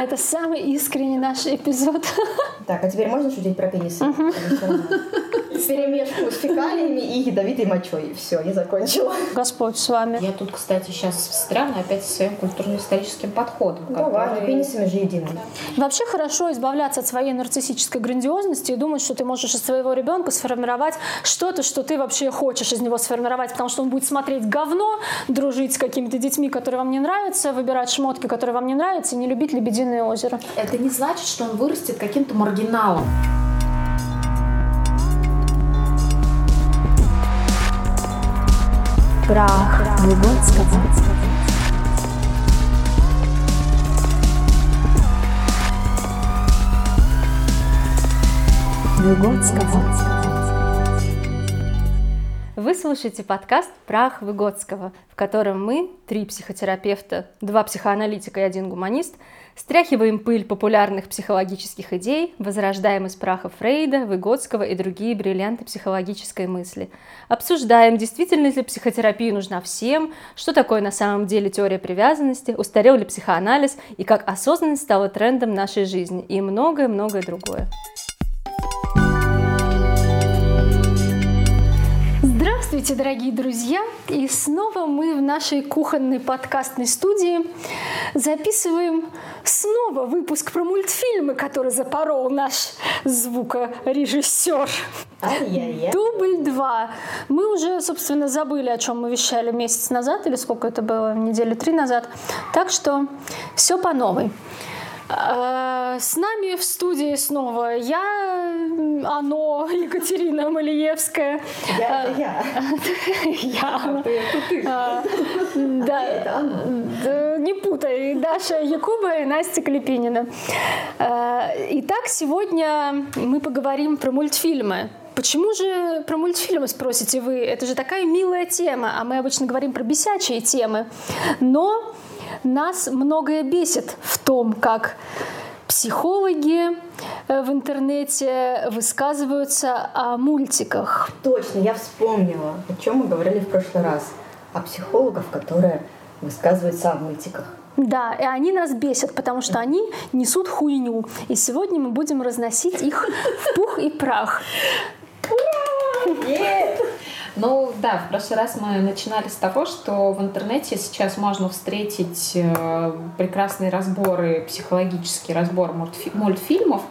Это самый искренний наш эпизод. Так, а теперь можно шутить про пенисы? Перемешку с фекалиями и ядовитой мочой. Все, я закончила. Господь с вами. Я тут, кстати, сейчас встряну опять со своим культурно-историческим подходом. Давай, который... пенисами же едим. Вообще хорошо избавляться от своей нарциссической грандиозности и думать, что ты можешь из своего ребенка сформировать что-то, что ты вообще хочешь из него сформировать, потому что он будет смотреть говно, дружить с какими-то детьми, которые вам не нравятся, выбирать шмотки, которые вам не нравятся, и не любить «Лебединое озеро». Это не значит, что он вырастет каким-то маргиналом. Прах Выгодского. Выгодского. Вы слушаете подкаст «Прах Выгодского», в котором мы, три психотерапевта, два психоаналитика и один гуманист, стряхиваем пыль популярных психологических идей, возрождаем из праха Фрейда, Выгодского и другие бриллианты психологической мысли. Обсуждаем, действительно ли психотерапия нужна всем, что такое на самом деле теория привязанности, устарел ли психоанализ и как осознанность стала трендом нашей жизни и многое-многое другое. Здравствуйте, дорогие друзья! И снова мы в нашей кухонной подкастной студии записываем снова выпуск про мультфильмы, который запорол наш звукорежиссер. Дубль 2. Мы уже, собственно, забыли, о чем мы вещали месяц назад, или сколько это было, недели три назад. Так что все по новой. Э, с нами в студии снова я, оно, Екатерина Малиевская. Я, это я. Я. А ты, это ты. А, да, да, не путай. Даша Якуба и Настя Клепинина. Итак, сегодня мы поговорим про мультфильмы. Почему же про мультфильмы, спросите вы? Это же такая милая тема, а мы обычно говорим про бесячие темы. Но нас многое бесит в том, как психологи э, в интернете высказываются о мультиках. Точно, я вспомнила, о чем мы говорили в прошлый раз. О психологах, которые высказываются о мультиках. Да, и они нас бесят, потому что они несут хуйню. И сегодня мы будем разносить их в пух и прах. Ура! Yeah! Ну да, в прошлый раз мы начинали с того, что в интернете сейчас можно встретить э, прекрасные разборы, психологический разбор мультфильмов,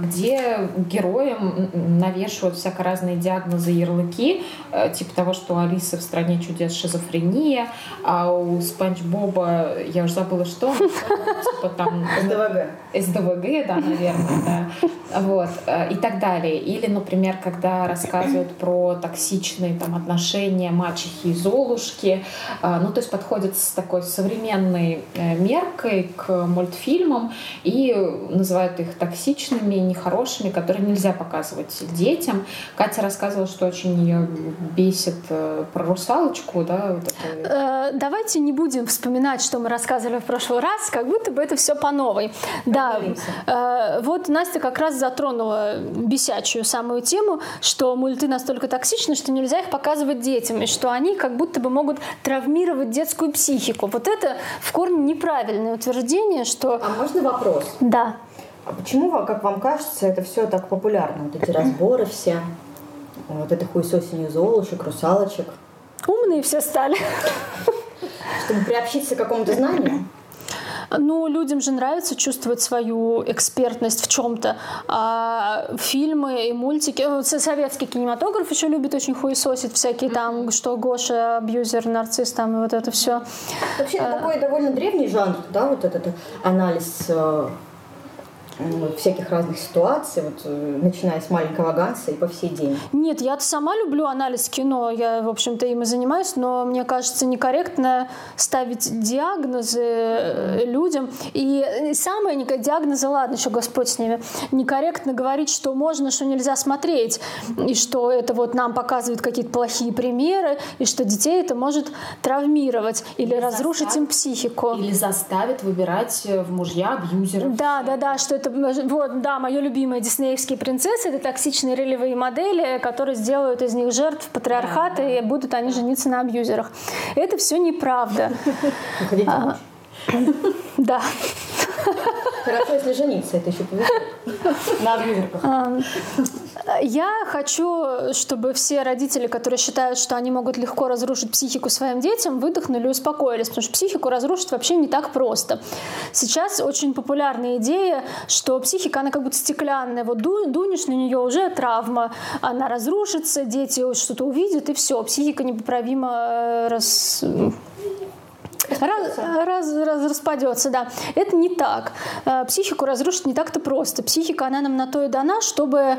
где героям навешивают всяко разные диагнозы, ярлыки, э, типа того, что у Алисы в «Стране чудес» шизофрения, а у Спанч Боба, я уже забыла, что, типа там... СДВГ. СДВГ, да, наверное, да. Вот, э, и так далее. Или, например, когда рассказывают про токсичные там отношения мачехи и Золушки, э, ну, то есть подходят с такой современной меркой к мультфильмам и называют их токсичными токсичными, нехорошими, которые нельзя показывать детям. Катя рассказывала, что очень ее бесит э, про русалочку, да? Вот это... Давайте не будем вспоминать, что мы рассказывали в прошлый раз, как будто бы это все по новой. Да, э, вот Настя как раз затронула бесячую самую тему, что мульты настолько токсичны, что нельзя их показывать детям, и что они как будто бы могут травмировать детскую психику. Вот это в корне неправильное утверждение, что... А можно вопрос? Да. А почему, как вам кажется, это все так популярно? Вот эти разборы все, вот это хуесосенью золушек, русалочек. Умные все стали. Чтобы приобщиться к какому-то знанию? Ну, людям же нравится чувствовать свою экспертность в чем-то. А фильмы и мультики, ну, советский кинематограф еще любит очень хуесосить всякие там, что Гоша, абьюзер, нарцисс, там, и вот это все. Вообще, это а... такой довольно древний жанр, да, вот этот анализ э, всяких разных ситуаций, вот, э, начиная с маленького Ганса и по всей день. Нет, я сама люблю анализ кино, я, в общем-то, им и занимаюсь, но мне кажется некорректно ставить диагнозы mm-hmm. людям. И самое некорректно, диагнозы, ладно, еще Господь с ними, некорректно говорить, что можно, что нельзя смотреть, и что это вот нам показывают какие-то плохие примеры, и что детей это может травмировать или, или разрушить заставит, им психику. Или заставит выбирать э, в мужья абьюзеров. Да, да, да, что это вот, да, мое любимое диснеевские принцессы, это токсичные ролевые модели, которые сделают из них жертв патриархата, и будут они жениться на абьюзерах. Это все неправда. А, да. Хорошо, если жениться, это еще повезет. На абьюзерках. Я хочу, чтобы все родители, которые считают, что они могут легко разрушить психику своим детям, выдохнули и успокоились, потому что психику разрушить вообще не так просто. Сейчас очень популярная идея, что психика, она как будто стеклянная. Вот дунешь на нее уже травма, она разрушится, дети что-то увидят, и все, психика непоправимо э, раз раз, раз, раз, распадется, да. Это не так. Э, психику разрушить не так-то просто. Психика, она нам на то и дана, чтобы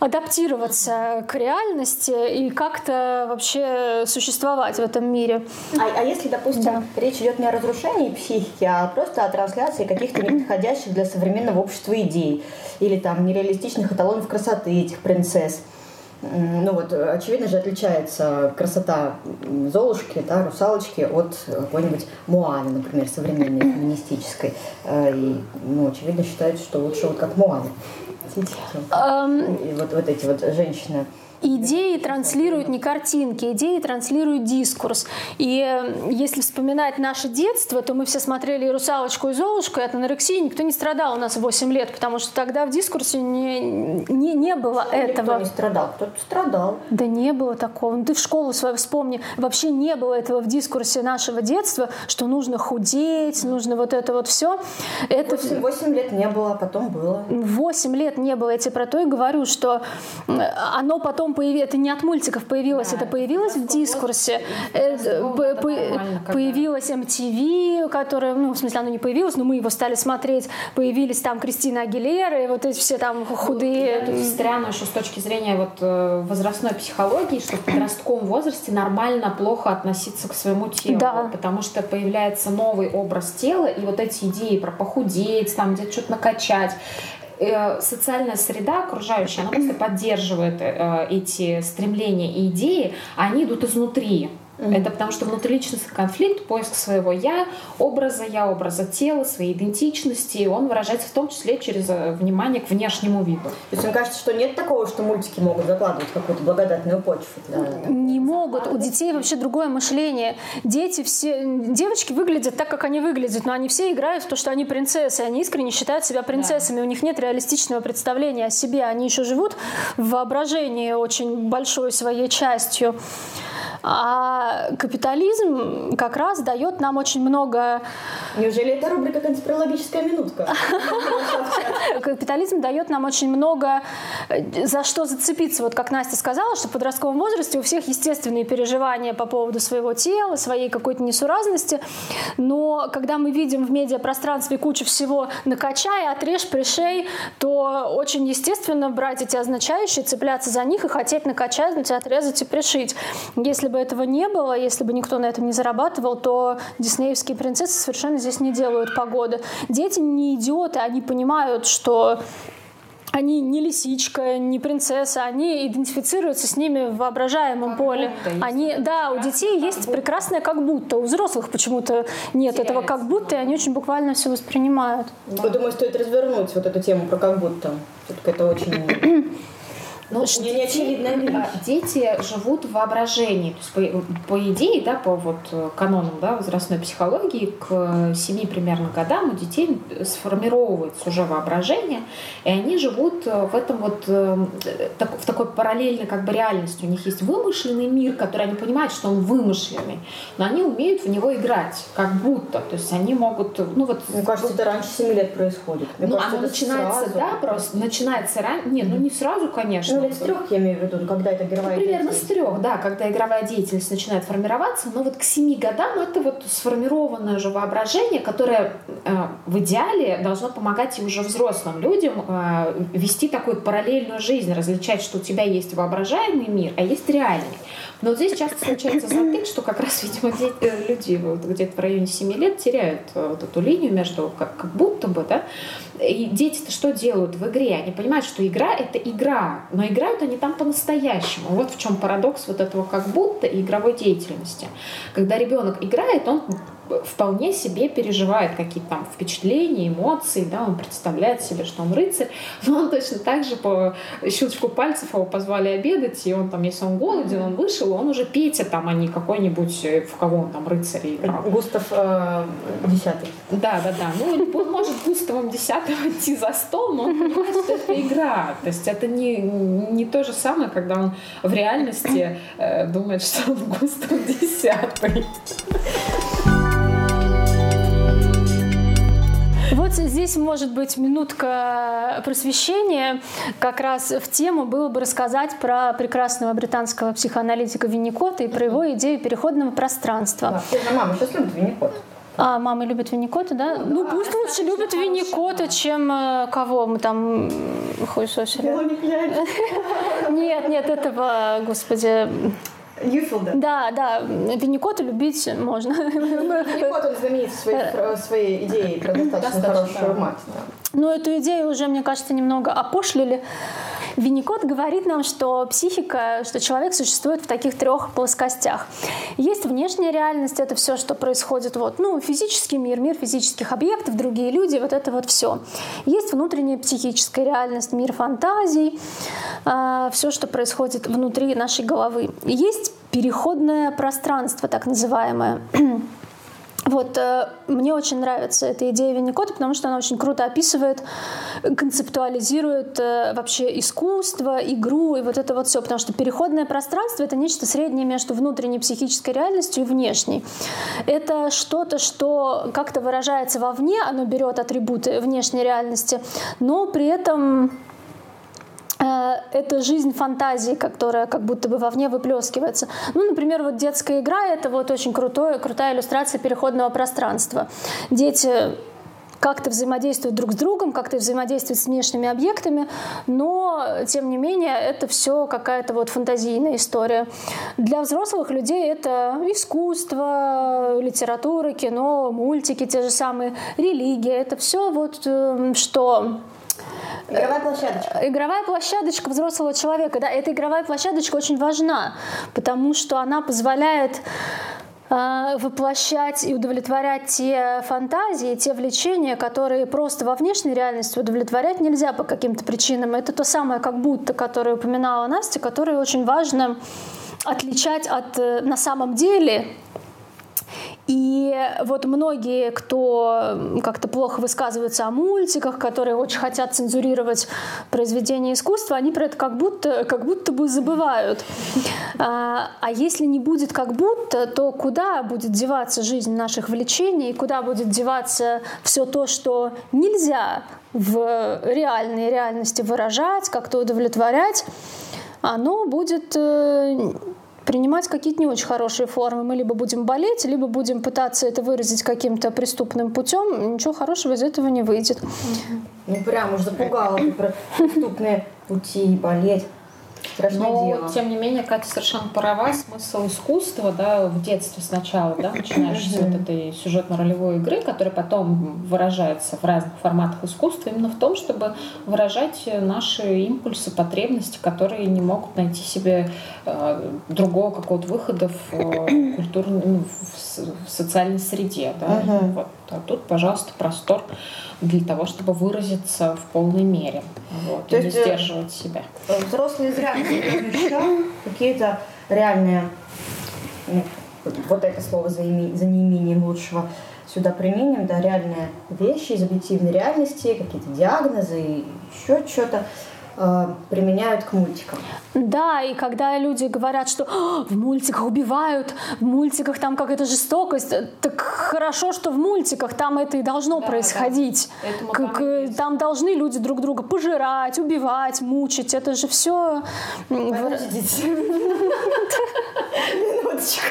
адаптироваться к реальности и как-то вообще существовать в этом мире. А, а если, допустим, да. речь идет не о разрушении психики, а просто о трансляции каких-то неподходящих для современного общества идей или там нереалистичных эталонов красоты этих принцесс – ну вот, очевидно же отличается красота Золушки, да, русалочки от какой-нибудь Муаны, например, современной феминистической. Э, и, ну, очевидно считают, что лучше вот как Муана. И вот, вот эти вот женщины Идеи транслируют не картинки, идеи транслируют дискурс. И если вспоминать наше детство, то мы все смотрели и «Русалочку», и «Золушку», и от анорексии никто не страдал у нас 8 лет, потому что тогда в дискурсе не, не, не было никто этого. Никто не страдал, кто-то страдал. Да не было такого. Ну, ты в школу свою вспомни. Вообще не было этого в дискурсе нашего детства, что нужно худеть, нужно вот это вот все. Это... 8, 8 лет не было, а потом было. 8 лет не было. Я тебе про то и говорю, что оно потом потом появилось, это не от мультиков появилось, да, это появилось в дискурсе. Это, появилась MTV, которая, ну, в смысле, оно не появилось, но мы его стали смотреть. Появились там Кристина Агилера и вот эти все там худые. Я встряну еще с точки зрения вот э, возрастной психологии, что в подростковом возрасте нормально плохо относиться к своему телу, да. потому что появляется новый образ тела, и вот эти идеи про похудеть, там где-то что-то накачать, Э, социальная среда окружающая, она просто поддерживает э, эти стремления и идеи, а они идут изнутри. Mm-hmm. Это потому что внутриличностный конфликт, поиск своего я, образа я, образа тела, своей идентичности, он выражается в том числе через э, внимание к внешнему виду. То есть мне кажется, что нет такого, что мультики могут закладывать какую-то благодатную почву. Для... Не могут. У детей вообще другое мышление. Дети все, девочки выглядят так, как они выглядят, но они все играют в то, что они принцессы. Они искренне считают себя принцессами. Да. У них нет реалистичного представления о себе. Они еще живут в воображении очень большой своей частью. А капитализм как раз дает нам очень много... Неужели это рубрика «Конспирологическая минутка»? Капитализм дает нам очень много э, за что зацепиться. Вот как Настя сказала, что в подростковом возрасте у всех естественные переживания по поводу своего тела, своей какой-то несуразности. Но когда мы видим в медиапространстве кучу всего «накачай», «отрежь», «пришей», то очень естественно брать эти означающие, цепляться за них и хотеть накачать, отрезать и пришить. Если бы этого не было, если бы никто на этом не зарабатывал, то диснеевские принцессы совершенно здесь не делают погоды. Дети не идиоты, они понимают, что они не лисичка, не принцесса, они идентифицируются с ними в воображаемом как поле. Они, да, у детей есть прекрасное как будто, у взрослых почему-то нет Теряется. этого как будто, и они очень буквально все воспринимают. Я думаю, стоит развернуть вот эту тему про как будто. Все-таки это очень ну, что не очевидная вещь. Дети живут в воображении. То есть, по, по идее, да, по вот канонам да, возрастной психологии, к 7 примерно годам у детей сформировывается уже воображение, и они живут в этом вот э, в такой параллельной как бы реальности. У них есть вымышленный мир, который они понимают, что он вымышленный, но они умеют в него играть, как будто. То есть они могут, ну вот... Мне кажется, это раньше 7 лет происходит. Мне ну, кажется, оно начинается, сразу. да, просто начинается раньше. Нет, ну не сразу, конечно ну, лет с трех, я имею в виду, когда это игровая ну, примерно с трех, да, когда игровая деятельность начинает формироваться, но вот к семи годам это вот сформированное уже воображение, которое э, в идеале должно помогать и уже взрослым людям э, вести такую параллельную жизнь, различать, что у тебя есть воображаемый мир, а есть реальный. Но здесь часто случается затык, что как раз, видимо, э, люди вот где-то в районе 7 лет теряют э, вот эту линию между как, как будто бы, да, и дети-то что делают в игре? Они понимают, что игра — это игра, но играют они там по-настоящему. Вот в чем парадокс вот этого как будто и игровой деятельности. Когда ребенок играет, он вполне себе переживает какие-то там впечатления, эмоции, да, он представляет себе, что он рыцарь, но он точно так же по щелчку пальцев его позвали обедать, и он там, если он голоден, он вышел, он уже Петя там, а не какой-нибудь, э, в кого он там рыцарь играл. Густав э, Десятый. Да, да, да. Ну, он может Густавом Десятым идти за стол, но он понимает, что это игра. То есть это не, не то же самое, когда он в реальности э, думает, что он Густав Десятый. Вот здесь может быть минутка просвещения. Как раз в тему было бы рассказать про прекрасного британского психоаналитика Винникота и про его идею переходного пространства. Да, все мама сейчас любит Винникот. А, мама любит Винникота, да? Ну, да, пусть лучше любит Винникота, чем э, кого мы там хуесосили. Нет, нет, этого, господи, Юфилда. Да, да, Винникота любить можно. Винникот, он знаменит своей, своей идеей про достаточно хорошую мать. Да. Но эту идею уже, мне кажется, немного опошлили. Винникот говорит нам, что психика, что человек существует в таких трех плоскостях. Есть внешняя реальность, это все, что происходит, вот, ну, физический мир, мир физических объектов, другие люди, вот это вот все. Есть внутренняя психическая реальность, мир фантазий, э, все, что происходит внутри нашей головы. Есть переходное пространство, так называемое. Вот, э, мне очень нравится эта идея Винникота, потому что она очень круто описывает, концептуализирует э, вообще искусство, игру и вот это вот все, потому что переходное пространство — это нечто среднее между внутренней психической реальностью и внешней. Это что-то, что как-то выражается вовне, оно берет атрибуты внешней реальности, но при этом это жизнь фантазии, которая как будто бы вовне выплескивается. Ну, например, вот детская игра — это вот очень крутое, крутая иллюстрация переходного пространства. Дети как-то взаимодействуют друг с другом, как-то взаимодействуют с внешними объектами, но, тем не менее, это все какая-то вот фантазийная история. Для взрослых людей это искусство, литература, кино, мультики те же самые, религия. Это все вот э, что Игровая площадочка. Игровая площадочка взрослого человека, да, эта игровая площадочка очень важна, потому что она позволяет э, воплощать и удовлетворять те фантазии, те влечения, которые просто во внешней реальности удовлетворять нельзя по каким-то причинам. Это то самое как будто, которое упоминала Настя, которое очень важно отличать от э, на самом деле и вот многие, кто как-то плохо высказываются о мультиках, которые очень хотят цензурировать произведения искусства, они про это как будто, как будто бы забывают. А, а если не будет как будто, то куда будет деваться жизнь наших влечений, куда будет деваться все то, что нельзя в реальной реальности выражать, как-то удовлетворять, оно будет э, принимать какие-то не очень хорошие формы. Мы либо будем болеть, либо будем пытаться это выразить каким-то преступным путем. Ничего хорошего из этого не выйдет. Ну, прям уж запугала преступные пути и болеть. Страшное Но, дело. тем не менее, Катя совершенно права. Смысл искусства, да, в детстве сначала, да, начинаешь с вот этой сюжетно-ролевой игры, которая потом выражается в разных форматах искусства, именно в том, чтобы выражать наши импульсы, потребности, которые не могут найти себе э, другого какого-то выхода в э, культурной, ну, в, в социальной среде, да. Мгм. Вот. А тут, пожалуйста, простор для того, чтобы выразиться в полной мере, вот, То и не есть, э, сдерживать себя. Взрослые зря какие-то реальные, ну, вот это слово за, име- за неимением лучшего сюда применим, да, реальные вещи из объективной реальности, какие-то диагнозы и еще что-то э, применяют к мультикам. Да, и когда люди говорят, что «А, в мультиках убивают, в мультиках там какая-то жестокость, так хорошо, что в мультиках там это и должно Да, происходить. да. Как, там должны люди друг друга пожирать, убивать, мучить. Это же все... Подождите. Минуточку.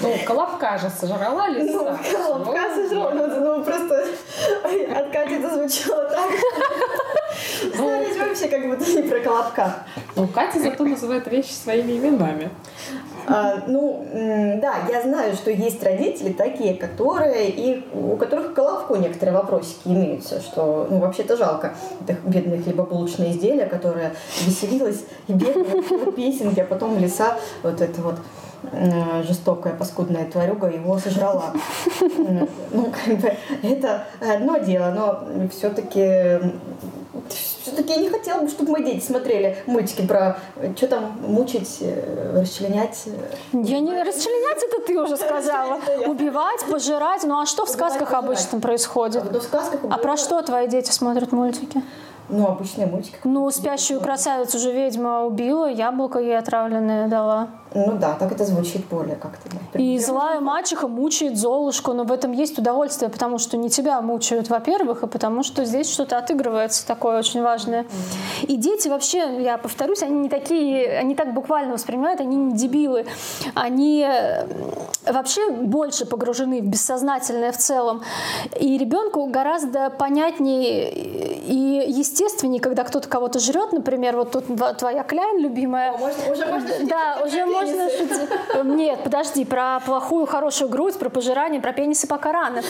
Ну, колобка же сожрала лиса. Ну, колобка сожрала, ну, ну, просто от Кати это звучало так. Знаете, вообще как будто не про колобка. Ну, Катя зато называет вещи своими именами. А, ну, да, я знаю, что есть родители такие, которые и у которых к колобку некоторые вопросики имеются, что, ну, вообще-то жалко. Это бедное хлебобулочное изделие, которое веселилось и бегало, пело песенки, а потом леса, вот это вот. Э, жестокая, паскудная тварюга его сожрала. Ну, как бы, это одно дело, но все-таки все-таки я не хотела бы, чтобы мои дети смотрели мультики про что там мучить, э, расчленять. Я не расчленять это ты уже сказала. Убивать, пожирать. Ну а что в сказках обычно происходит? А про что твои дети смотрят мультики? Ну, обычные мультики. Ну, спящую красавицу же ведьма убила, яблоко ей отравленное дала. Ну да, так это звучит более как-то. Да. И злая мачеха мучает Золушку, но в этом есть удовольствие, потому что не тебя мучают, во-первых, и потому что здесь что-то отыгрывается такое очень важное. И дети вообще, я повторюсь, они не такие, они так буквально воспринимают, они не дебилы. Они вообще больше погружены в бессознательное в целом. И ребенку гораздо понятнее и естественнее, когда кто-то кого-то жрет, например, вот тут твоя Кляйн любимая. О, можно, уже можно да, уже можно шутить. Нет, подожди, про плохую, хорошую грудь, про пожирание, про пенисы пока рано.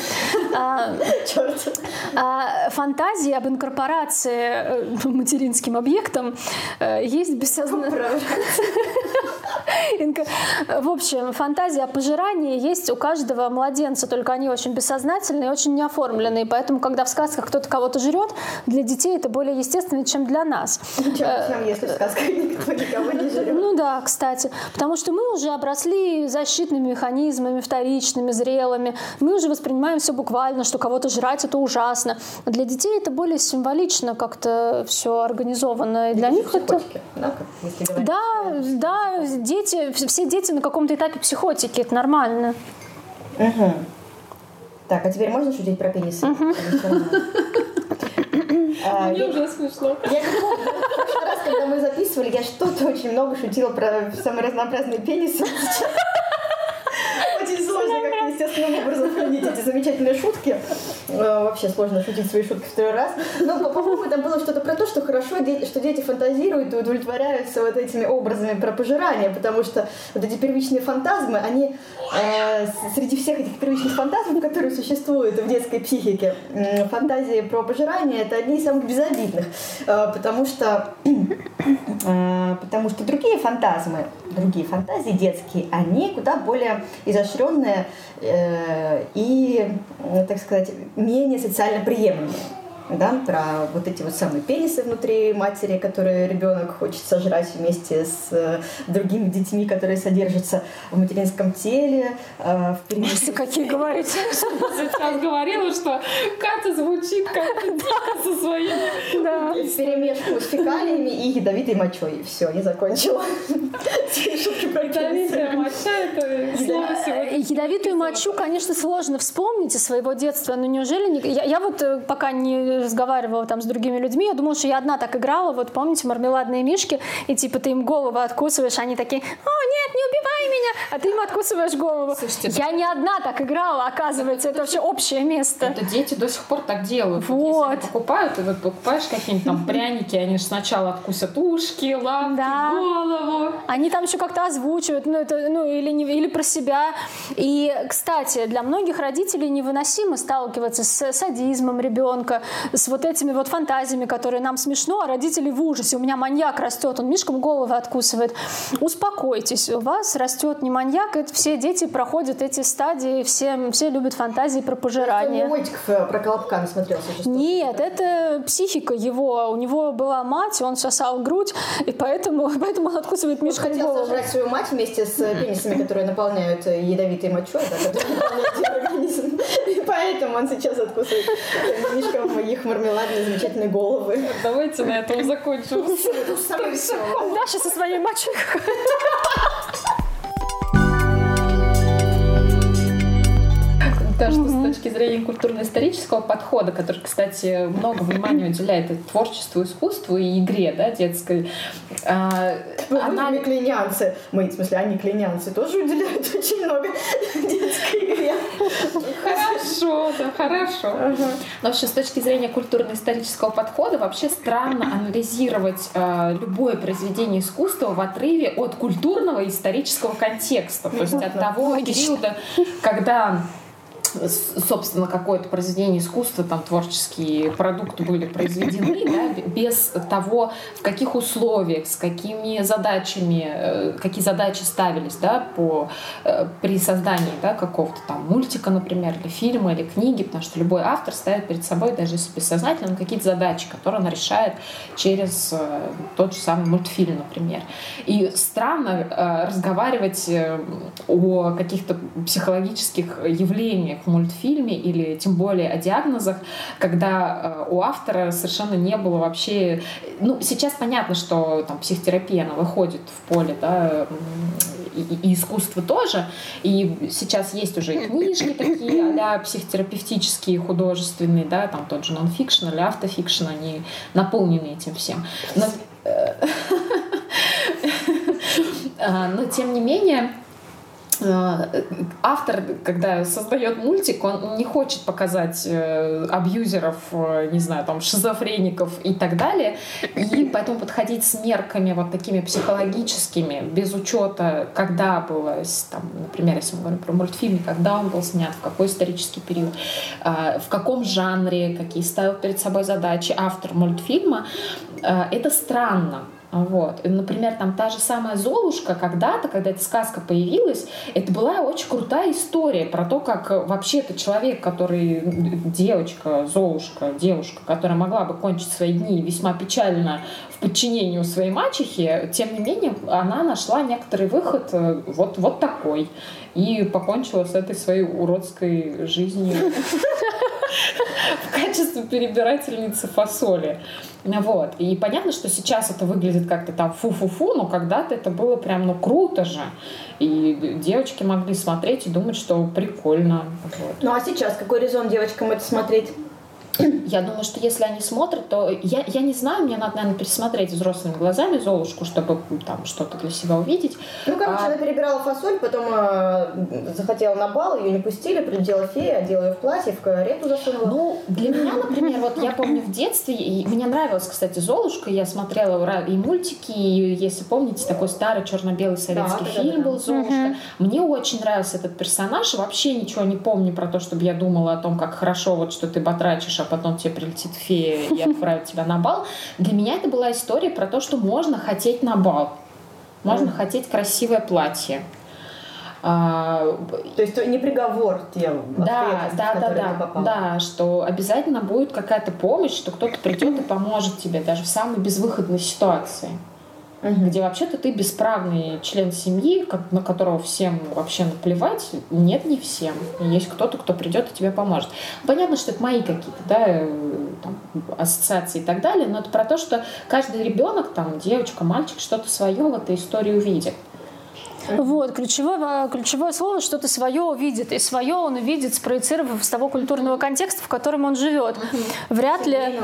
А, Черт. А, фантазии об инкорпорации э, материнским объектом э, есть бессознательно. В общем, фантазия о пожирании есть у каждого младенца, только они очень бессознательные и очень неоформленные. Поэтому, когда в сказках кто-то кого-то жрет, для детей это более естественно, чем для нас. Чем если в сказках никто никого не жрет. Ну да, кстати. Потому что мы уже обросли защитными механизмами, вторичными, зрелыми. Мы уже воспринимаем все буквально, что кого-то жрать это ужасно. А для детей это более символично как-то все организовано. И для них это... Да, да, да, дети, все дети на каком-то этапе психотики, это нормально. Угу. Так, а теперь можно шутить про пенисы? Угу. А, Мне уже смешно. Я помню, прошлый раз, когда мы записывали, я что-то очень много шутила про самые разнообразные пенисы. Очень сложно как-то естественным образом хранить эти замечательные шутки. Э, вообще сложно шутить свои шутки второй раз. Но, по-моему, там было что-то про то, что хорошо, что дети фантазируют и удовлетворяются вот этими образами про пожирание, потому что вот эти первичные фантазмы, они э, среди всех этих первичных фантазмов, которые существуют в детской психике, фантазии про пожирание это одни из самых безобидных, э, потому что потому что другие фантазмы, другие фантазии детские, они куда более изощренные и, так сказать, менее социально приемлемые да, про вот эти вот самые пенисы внутри матери, которые ребенок хочет сожрать вместе с э, другими детьми, которые содержатся в материнском теле. Э, в Ужасы какие говорите? Сейчас говорила, что Катя звучит как со своими... Да. В перемешку с фекалиями и ядовитой мочой. Все, я закончила. Ядовитая моча — это слово сегодня. Ядовитую мочу, конечно, сложно вспомнить из своего детства, но неужели... Я вот э, пока не разговаривала там с другими людьми, я думала, что я одна так играла, вот помните, мармеладные мишки, и типа ты им голову откусываешь, они такие, о, нет, не убивай меня, а ты им откусываешь голову. Слушайте, я не одна так играла, оказывается, это вообще общее место. Это дети до сих пор так делают. Вот. Если покупают, и вот покупаешь какие-нибудь там пряники, они же сначала откусят ушки, лапки, да. голову. Они там еще как-то озвучивают, ну, это, ну или, не, или про себя. И, кстати, для многих родителей невыносимо сталкиваться с садизмом ребенка, с вот этими вот фантазиями, которые нам смешно, а родители в ужасе. У меня маньяк растет, он мишкам головы откусывает. Успокойтесь, у вас растет не маньяк, это все дети проходят эти стадии, все, все любят фантазии про пожирание. Я мультиков э, про Колобка насмотрелся. Нет, это психика его. У него была мать, он сосал грудь, и поэтому, поэтому он откусывает мишкам он голову. Он сожрать свою мать вместе с пенисами, которые наполняют ядовитой мочой, да, которые наполняют организм. Поэтому он сейчас откусывает мишкам моих мармеладные замечательные головы. Давайте на этом закончим. Даша со своей мачехой. то, что с точки зрения культурно-исторического подхода, который, кстати, много внимания уделяет творчеству, искусству и игре, да, детской. А, ну, она... Мы клинянцы, мы, в смысле, они клинянцы, тоже уделяют очень много детской да, хорошо. Ага. Но вообще, с точки зрения культурно-исторического подхода, вообще странно анализировать э, любое произведение искусства в отрыве от культурного и исторического контекста, то есть от того периода, когда собственно, какое-то произведение искусства, там творческие продукты были произведены, да, без того, в каких условиях, с какими задачами, э, какие задачи ставились да, по, э, при создании да, какого-то там мультика, например, или фильма, или книги, потому что любой автор ставит перед собой, даже если бессознательно, какие-то задачи, которые он решает через э, тот же самый мультфильм, например. И странно разговаривать о каких-то психологических явлениях, в мультфильме или тем более о диагнозах, когда э, у автора совершенно не было вообще... Ну, сейчас понятно, что там психотерапия, она выходит в поле, да, и, и искусство тоже. И сейчас есть уже и книжки такие а психотерапевтические, художественные, да, там тот же нонфикшн или автофикшн, они наполнены этим всем. Но, э, а, но тем не менее, Э, автор, когда создает мультик, он не хочет показать э, абьюзеров, э, не знаю, там, шизофреников и так далее, и поэтому подходить с мерками вот такими психологическими, без учета, когда было, там, например, если мы говорим про мультфильм, когда он был снят, в какой исторический период, в каком жанре, какие ставил перед собой задачи автор мультфильма, это странно. Вот. И, например, там та же самая Золушка когда-то, когда эта сказка появилась, это была очень крутая история про то, как вообще это человек, который девочка, Золушка, девушка, которая могла бы кончить свои дни весьма печально в подчинении у своей мачехи, тем не менее она нашла некоторый выход э, вот, вот такой и покончила с этой своей уродской жизнью в качестве перебирательницы фасоли. Вот. И понятно, что сейчас это выглядит как-то там фу-фу-фу, но когда-то это было прям, ну, круто же. И девочки могли смотреть и думать, что прикольно. Вот. Ну, а сейчас какой резон девочкам это смотреть? Я думаю, что если они смотрят, то я, я не знаю, мне надо, наверное, пересмотреть взрослыми глазами Золушку, чтобы там что-то для себя увидеть. Ну, короче, а... она перебирала фасоль, потом э, захотела на бал, ее не пустили, прилетела фея, одела ее в платье, в карету засунула. Ну, для меня, например, вот я помню в детстве, и мне нравилась, кстати, Золушка, я смотрела и мультики, и, если помните, такой старый черно-белый советский да, фильм да, был «Золушка». Угу. Мне очень нравился этот персонаж, вообще ничего не помню про то, чтобы я думала о том, как хорошо вот, что ты батрачишь, а потом тебе прилетит фея и отправит тебя на бал. Для меня это была история про то, что можно хотеть на бал. Можно хотеть красивое платье. А, то есть не приговор тем да, да, да, да, да, что обязательно будет какая-то помощь, что кто-то придет и поможет тебе даже в самой безвыходной ситуации угу. где вообще-то ты бесправный член семьи, на которого всем вообще наплевать. Нет, не всем. Есть кто-то, кто придет и тебе поможет. Понятно, что это мои какие-то да, э, там, ассоциации и так далее, но это про то, что каждый ребенок, там, девочка, мальчик, что-то свое в этой истории увидит. Вот, ключевое, ключевое слово что-то свое увидит. И свое он увидит, спроецировав с того культурного контекста, в котором он живет. Вряд ли...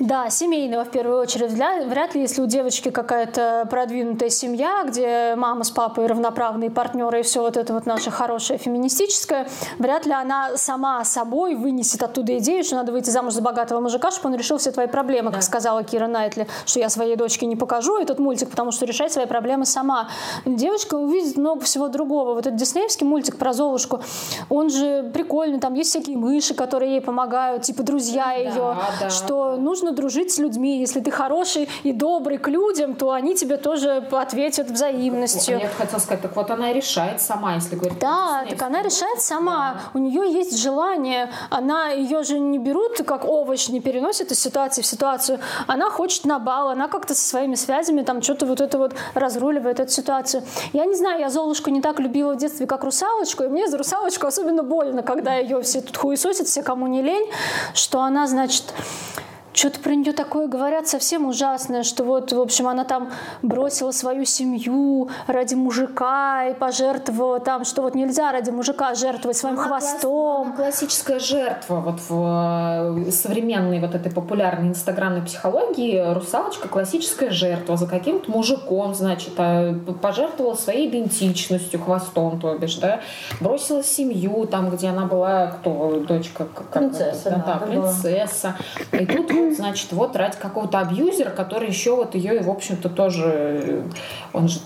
Да, семейного в первую очередь. Вряд ли, если у девочки какая-то продвинутая семья, где мама с папой равноправные партнеры и все вот это вот наше хорошее феминистическое, вряд ли она сама собой вынесет оттуда идею, что надо выйти замуж за богатого мужика, чтобы он решил все твои проблемы, да. как сказала Кира Найтли, что я своей дочке не покажу этот мультик, потому что решать свои проблемы сама. Девочка увидеть много всего другого. Вот этот диснеевский мультик про Золушку, он же прикольный, там есть всякие мыши, которые ей помогают, типа друзья ее, да, да. что нужно дружить с людьми. Если ты хороший и добрый к людям, то они тебе тоже ответят взаимностью. Я хотела сказать, так вот она решает сама, если говорить. Да, так она решает сама. Да. У нее есть желание. Она ее же не берут как овощ, не переносит из ситуации в ситуацию. Она хочет на бал, она как-то со своими связями там что-то вот это вот разруливает эту ситуацию. Я не знаю, я Золушку не так любила в детстве, как русалочку, и мне за русалочку особенно больно, когда ее все тут хуесосят, все кому не лень, что она, значит, что-то про нее такое говорят совсем ужасное, что вот, в общем, она там бросила свою семью ради мужика и пожертвовала там, что вот нельзя ради мужика жертвовать своим она хвостом. Она классическая жертва вот в э, современной вот этой популярной инстаграмной психологии. Русалочка классическая жертва за каким-то мужиком, значит, а пожертвовала своей идентичностью, хвостом, то бишь, да, бросила семью там, где она была, кто, дочка, как, принцесса, да, да, принцесса. И тут значит, вот ради какого-то абьюзера, который еще вот ее, в общем-то, тоже, он же,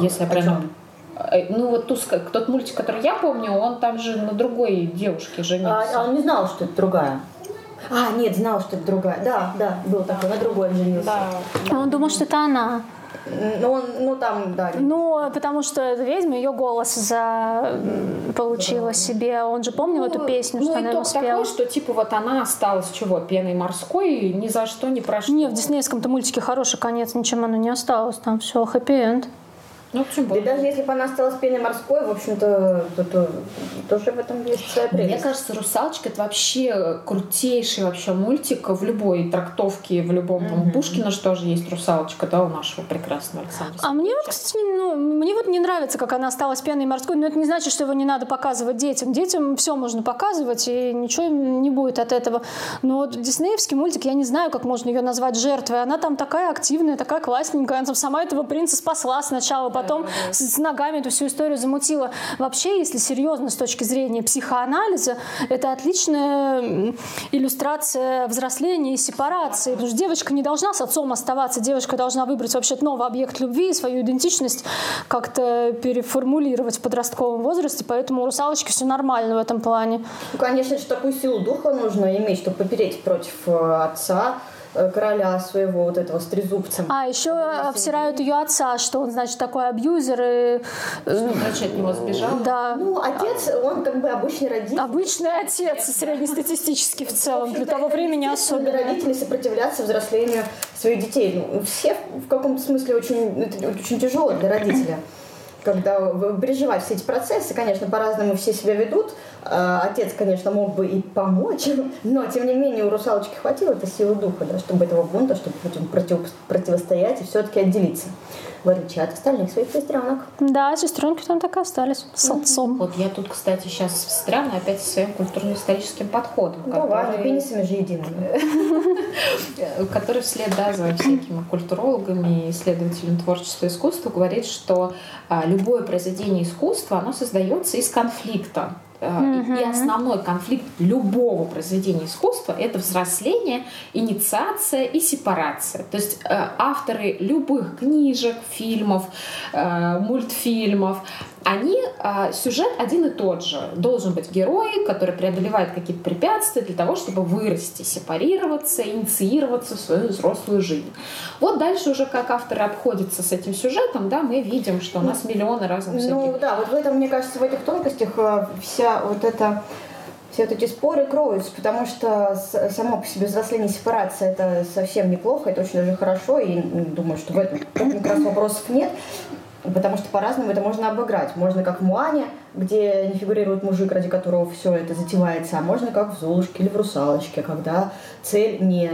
если я правильно Э, ну вот ту, тот мультик, который я помню, он там же на другой девушке женился. А, а он не знал, что это другая. А, нет, знал, что это другая. Да, да, был такой, на другой женился. Да. А он думал, что это она. Ну, ну там, да. Ну, потому что ведьма, ее голос за получила да. себе. Он же помнил ну, эту песню, ну, что она его спела. такой, что типа вот она осталась чего, пеной морской, ни за что, ни про что. Не, в диснеевском-то мультике хороший конец, ничем она не осталась. Там все, хэппи-энд. Ну, почему? И даже если бы она осталась пеной морской, в общем-то, то, то, тоже в этом есть своя прелесть. Мне кажется, «Русалочка» — это вообще крутейший вообще мультик в любой трактовке, в любом. Mm-hmm. У Пушкина же тоже есть «Русалочка», да, у нашего прекрасного Александра А мне вот, кстати, ну, мне вот не нравится, как она осталась пеной морской, но это не значит, что его не надо показывать детям. Детям все можно показывать, и ничего не будет от этого. Но вот диснеевский мультик, я не знаю, как можно ее назвать жертвой. Она там такая активная, такая классненькая. Она там сама этого принца спасла сначала, потом потом с, с ногами эту всю историю замутила. Вообще, если серьезно с точки зрения психоанализа, это отличная иллюстрация взросления и сепарации. Потому что девочка не должна с отцом оставаться, девочка должна выбрать вообще новый объект любви свою идентичность как-то переформулировать в подростковом возрасте, поэтому у русалочки все нормально в этом плане. Ну, конечно же, такую силу духа нужно иметь, чтобы попереть против э, отца, короля своего вот этого с трезубцем. А еще обсирают ее отца, что он, значит, такой абьюзер. И... Что, значит, от него сбежал? Да. Ну, отец, он как бы обычный родитель. Обычный отец, среднестатистический в целом, для того времени особенно. Родители сопротивляться взрослению своих детей. Ну, все в каком-то смысле очень, это очень тяжело для родителя когда переживать все эти процессы, конечно, по-разному все себя ведут. А, отец, конечно, мог бы и помочь, но, тем не менее, у русалочки хватило этой силы духа, да, чтобы этого бунта, чтобы против, противостоять и все-таки отделиться в отличие от остальных своих сестренок. Да, сестренки там так и остались с отцом. Вот я тут, кстати, сейчас встряну опять со своим культурно-историческим подходом. Давай, который... пенисами же едиными. Который вслед да, за всякими культурологами и исследователями творчества и искусства говорит, что а, любое произведение искусства, оно создается из конфликта. Mm-hmm. И основной конфликт любого произведения искусства — это взросление, инициация и сепарация. То есть э, авторы любых книжек, фильмов, э, мультфильмов, они, а, сюжет один и тот же. Должен быть герой, который преодолевает какие-то препятствия для того, чтобы вырасти, сепарироваться, инициироваться в свою взрослую жизнь. Вот дальше уже как авторы обходятся с этим сюжетом, да, мы видим, что у нас миллионы разных всяких... Ну да, вот в этом, мне кажется, в этих тонкостях э, вся вот эта все вот эти споры кроются, потому что само по себе взросление сепарация это совсем неплохо, это очень даже хорошо, и думаю, что в этом как раз вопросов нет. Потому что по-разному это можно обыграть. Можно как в Муане, где не фигурирует мужик, ради которого все это затевается, а можно как в Золушке или в Русалочке, когда цель не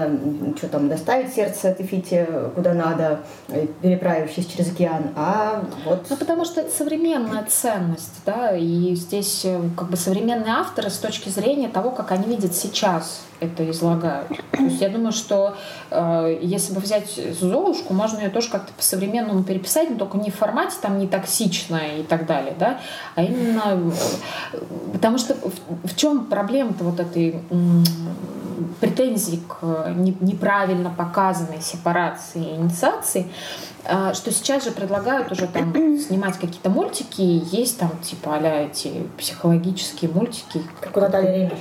что там доставить сердце Тефите куда надо, э, переправившись через океан, а вот... Ну, потому что это современная ценность, да, и здесь э, как бы современные авторы с точки зрения того, как они видят сейчас это излагают. То есть я думаю, что э, если бы взять Золушку, можно ее тоже как-то по-современному переписать, но только не в формате там не токсичная и так далее, да, а именно э, потому что в, в чем проблема-то вот этой претензии к не, неправильно показанной сепарации и инициации, э, что сейчас же предлагают уже там снимать какие-то мультики, есть там типа а эти психологические мультики. Как у Натальи Ремеш.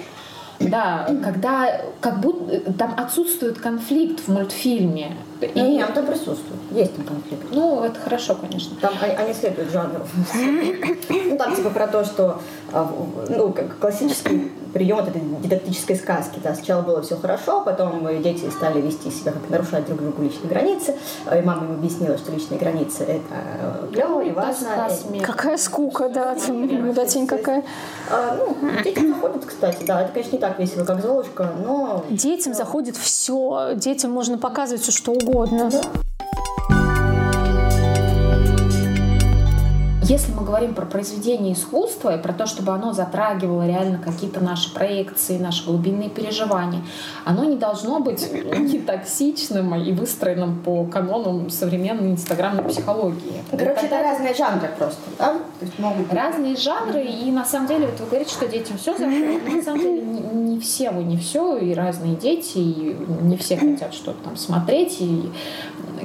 Да, когда как будто там отсутствует конфликт в мультфильме. И... Нет, там присутствует. Есть там конфликт. Ну, это хорошо, конечно. Там они, они следуют жанру. Ну, там типа про то, что а, ну, как классический прием этой дидактической сказки. Да, сначала было все хорошо, потом дети стали вести себя, как нарушать друг другу личные границы. И мама им объяснила, что личные границы это клево и важно. Какая скука, да, мудатень какая. А, ну, детям заходит, кстати, да, это, конечно, не так весело, как Золушка, но... Детям заходит все, детям можно показывать все, что угодно. Да. Если мы говорим про произведение искусства и про то, чтобы оно затрагивало реально какие-то наши проекции, наши глубинные переживания, оно не должно быть не токсичным и выстроенным по канонам современной инстаграмной психологии. Короче, это разные жанры просто, да? То есть могут... Разные жанры, и на самом деле, вот вы говорите, что детям все заходит, на самом деле не, не все вы, не все, и разные дети, и не все хотят что-то там смотреть, и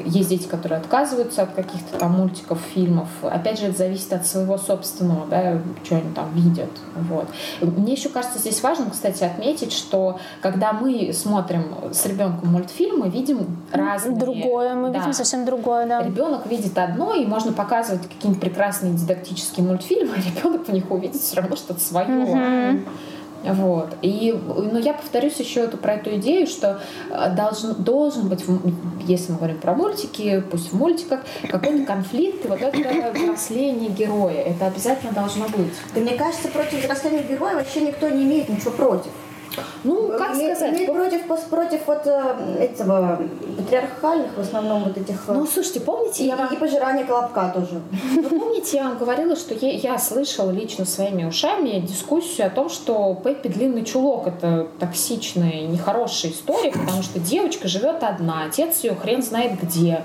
есть дети, которые отказываются от каких-то там мультиков, фильмов. Опять же, это зависит зависит от своего собственного, да, что они там видят. Вот. Мне еще кажется здесь важно, кстати, отметить, что когда мы смотрим с ребенком мультфильм, мы видим разные. Другое, мы да. видим совсем другое, да. Ребенок видит одно, и можно показывать какие-нибудь прекрасные дидактические мультфильмы, а ребенок в них увидит все равно что-то свое. Угу. Вот. И, но я повторюсь еще эту, про эту идею, что э, должен, должен быть, если мы говорим про мультики, пусть в мультиках, какой-то конфликт, и вот это взросление героя. Это обязательно должно быть. Да мне кажется, против взросления героя вообще никто не имеет ничего против. Ну, как не, сказать? Не против, против вот э, этого патриархальных в основном вот этих... Э, ну, слушайте, помните, и, я вам... И пожирание колобка тоже. Ну, помните, я вам говорила, что я, я слышала лично своими ушами дискуссию о том, что Пеппи длинный чулок — это токсичная нехорошая история, потому что девочка живет одна, отец ее хрен знает где.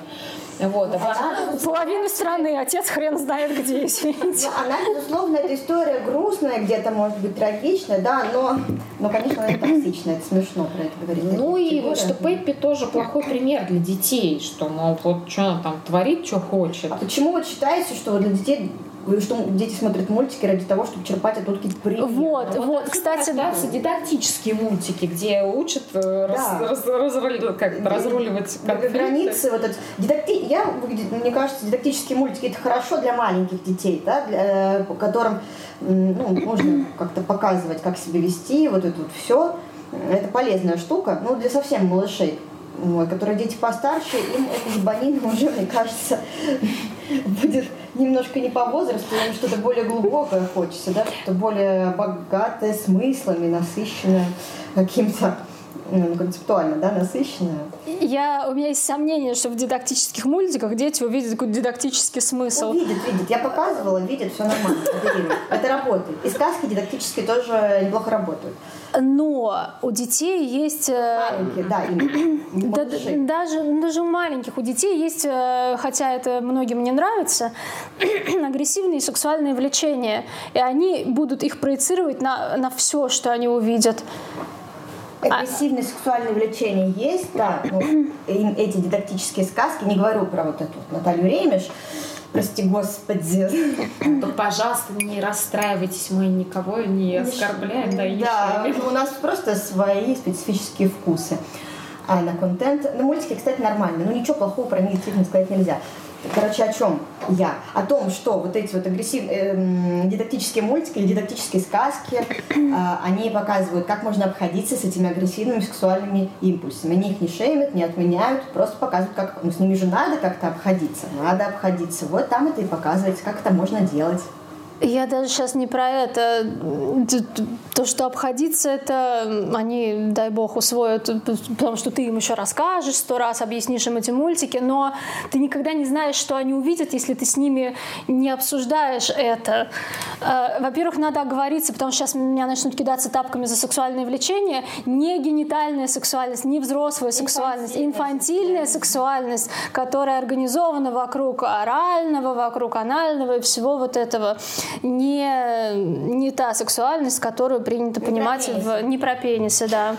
Вот, а она... Половина страны, отец хрен знает где, извините. Ну, она, безусловно, эта история грустная, где-то, может быть, трагичная, да, но, но конечно, она токсичная, это смешно про это говорить. Ну и вот, что Пеппи тоже плохой пример для детей, что, мол, вот что она там творит, что хочет. А почему вы считаете, что для детей что дети смотрят мультики ради того, чтобы черпать оттуда какие-то примеры. Вот, вот, вот кстати, да. дидактические мультики, где учат э, да. раз, раз, раз, как, разруливать конфликты. Границы, вот это, дидакти... Я, мне кажется, дидактические мультики это хорошо для маленьких детей, да, для, э, которым ну, можно как-то показывать, как себя вести, вот это вот все. Это полезная штука, ну, для совсем малышей вот, которые дети постарше, им это ебанина уже, мне кажется, будет немножко не по возрасту, им что-то более глубокое хочется, да, что-то более богатое смыслами, насыщенное каким-то ну, концептуально, да, насыщенное. Я, у меня есть сомнение, что в дидактических мультиках дети увидят какой-то дидактический смысл. Ну, видят, видят. Я показывала, видят, все нормально. Это работает. И сказки дидактические тоже неплохо работают. Но у детей есть... Э, Маленькие, да, да, даже, даже у маленьких у детей есть, э, хотя это многим не нравится, агрессивные сексуальные влечения. И они будут их проецировать на, на все, что они увидят. Агрессивное а... сексуальное влечение есть, да. Ну, эти дидактические сказки, не говорю про вот эту Наталью Ремеш, Прости, Господи. То, пожалуйста, не расстраивайтесь, мы никого не оскорбляем. Да, да у нас просто свои специфические вкусы а на контент. На мультики, кстати, нормально. Ну, ничего плохого про них действительно сказать нельзя. Короче, о чем я? О том, что вот эти вот агрессивные э, дидактические мультики дидактические сказки, э, они показывают, как можно обходиться с этими агрессивными сексуальными импульсами. Они их не шеймят, не отменяют, просто показывают, как ну, с ними же надо как-то обходиться. Надо обходиться. Вот там это и показывается, как это можно делать. Я даже сейчас не про это. То, что обходиться, это они, дай бог, усвоят, потому что ты им еще расскажешь сто раз, объяснишь им эти мультики, но ты никогда не знаешь, что они увидят, если ты с ними не обсуждаешь это. Э, во-первых, надо оговориться, потому что сейчас меня начнут кидаться тапками за сексуальное влечение. Не генитальная сексуальность, не взрослая сексуальность, инфантильная сексуальность, которая организована вокруг орального, вокруг анального и всего вот этого не, не та сексуальность, которую принято не понимать в не про пенисы, да.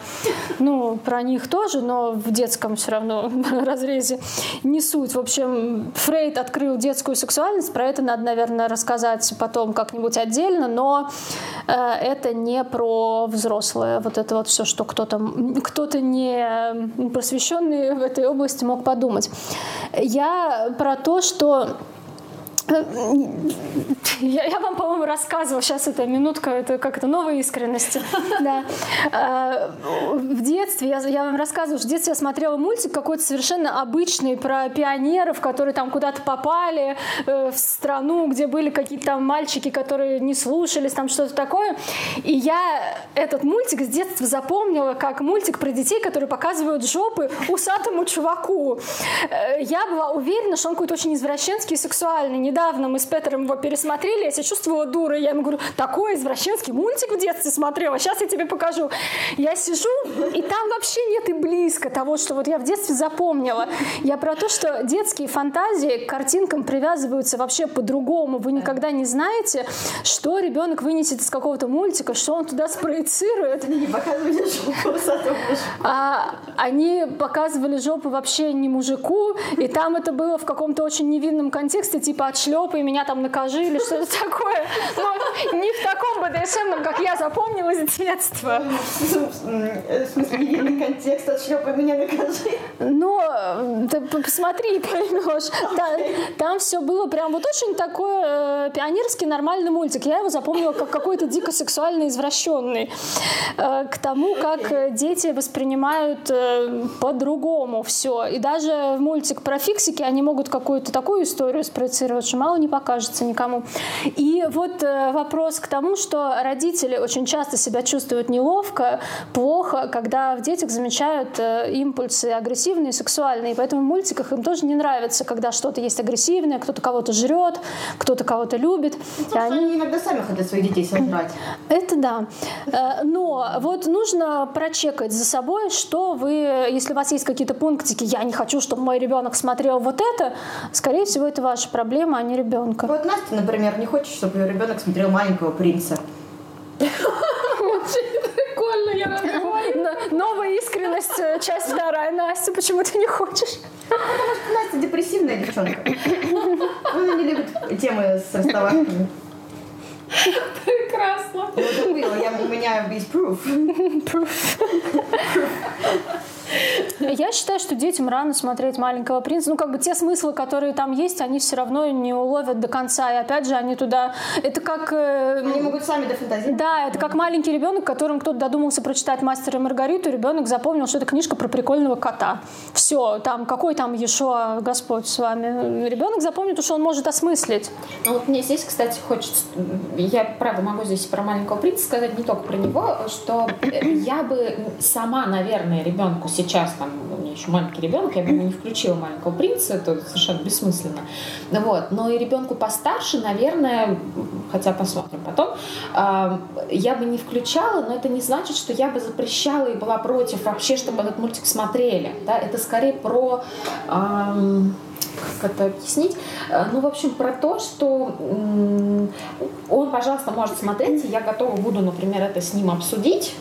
Ну, про них тоже, но в детском все равно разрезе не суть. В общем, Фрейд открыл детскую сексуальность, про это надо, наверное, рассказать потом как-нибудь отдельно, но э, это не про взрослое. Вот это вот все, что кто-то кто-то не просвещенный в этой области мог подумать. Я про то, что я, я вам, по-моему, рассказывала, сейчас это минутка, это как это новая искренность. Да. А, в детстве, я, я вам рассказывала, что в детстве я смотрела мультик какой-то совершенно обычный про пионеров, которые там куда-то попали э, в страну, где были какие-то там мальчики, которые не слушались, там что-то такое. И я этот мультик с детства запомнила как мультик про детей, которые показывают жопы усатому чуваку. Э, я была уверена, что он какой-то очень извращенский и сексуальный. Недавно недавно мы с Петером его пересмотрели, я себя чувствовала дурой. Я ему говорю, такой извращенский мультик в детстве смотрела, сейчас я тебе покажу. Я сижу, и там вообще нет и близко того, что вот я в детстве запомнила. Я про то, что детские фантазии к картинкам привязываются вообще по-другому. Вы никогда не знаете, что ребенок вынесет из какого-то мультика, что он туда спроецирует. Они не показывали жопу а, Они показывали жопу вообще не мужику, и там это было в каком-то очень невинном контексте, типа отшли шлепай меня там накажи или помню, что это такое. Но не в таком БДСМном, как я запомнила с детства. В смысле, контекст, отшлепай меня накажи. Но ты посмотри, поймешь. Да, там все было прям вот очень такой э, пионерский нормальный мультик. Я его запомнила как какой-то дико сексуально извращенный. Э, к тому, как дети воспринимают э, по-другому все. И даже в мультик про фиксики они могут какую-то такую историю спроецировать, мало не покажется никому. И вот э, вопрос к тому, что родители очень часто себя чувствуют неловко, плохо, когда в детях замечают э, импульсы агрессивные, сексуальные. И поэтому в мультиках им тоже не нравится, когда что-то есть агрессивное, кто-то кого-то жрет, кто-то кого-то любит. Ну, они... они иногда сами хотят своих детей сожрать. Это да. Э, но вот нужно прочекать за собой, что вы, если у вас есть какие-то пунктики, я не хочу, чтобы мой ребенок смотрел вот это, скорее всего, это ваша проблема, а не ребенка. Вот Настя, например, не хочет, чтобы ее ребенок смотрел маленького принца. Очень прикольно, я Новая искренность, э, часть вторая. Настя, почему ты не хочешь? Потому что Настя депрессивная девчонка. Она не любит темы с расставаниями. Прекрасно. Я, у меня есть proof. proof. Я считаю, что детям рано смотреть «Маленького принца». Ну, как бы те смыслы, которые там есть, они все равно не уловят до конца. И опять же, они туда... Это как... Э, они могут сами дофантазировать. Да, это как маленький ребенок, которым кто-то додумался прочитать «Мастера и Маргариту», ребенок запомнил, что это книжка про прикольного кота. Все, там, какой там еще Господь с вами. Ребенок запомнит, что он может осмыслить. Ну, вот мне здесь, кстати, хочется... Я, правда, могу здесь про «Маленького принца» сказать не только про него, что я бы сама, наверное, ребенку сейчас, там, у меня еще маленький ребенок, я бы не включила маленького принца, это совершенно бессмысленно. Вот. Но и ребенку постарше, наверное, хотя посмотрим потом, я бы не включала, но это не значит, что я бы запрещала и была против вообще, чтобы этот мультик смотрели. Да? Это скорее про как это объяснить? Ну, в общем, про то, что он, пожалуйста, может смотреть, и я готова буду, например, это с ним обсудить,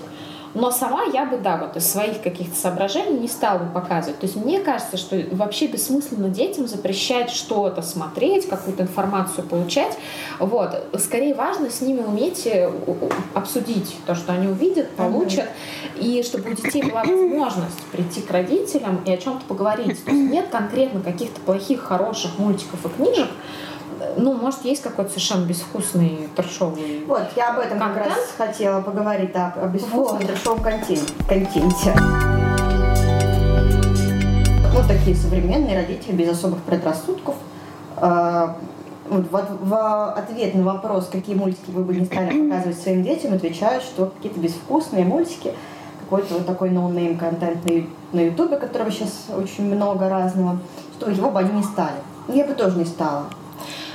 но сама я бы, да, вот из своих каких-то соображений не стала бы показывать. То есть мне кажется, что вообще бессмысленно детям запрещать что-то смотреть, какую-то информацию получать. Вот. Скорее важно с ними уметь э, обсудить то, что они увидят, получат, mm-hmm. и чтобы у детей была возможность прийти к родителям и о чем-то поговорить. То есть нет конкретно каких-то плохих, хороших мультиков и книжек, ну, может, есть какой-то совершенно безвкусный трешовый Вот, я об этом контент? как раз хотела поговорить, да, о безвкусном вот. трешовом контенте. контенте. Вот такие современные родители без особых предрассудков. А, вот, в, в ответ на вопрос, какие мультики вы бы не стали показывать своим детям, отвечают, что какие-то безвкусные мультики, какой-то вот такой no-name контент на ютубе, которого сейчас очень много разного, что его бы они не стали. Я бы тоже не стала.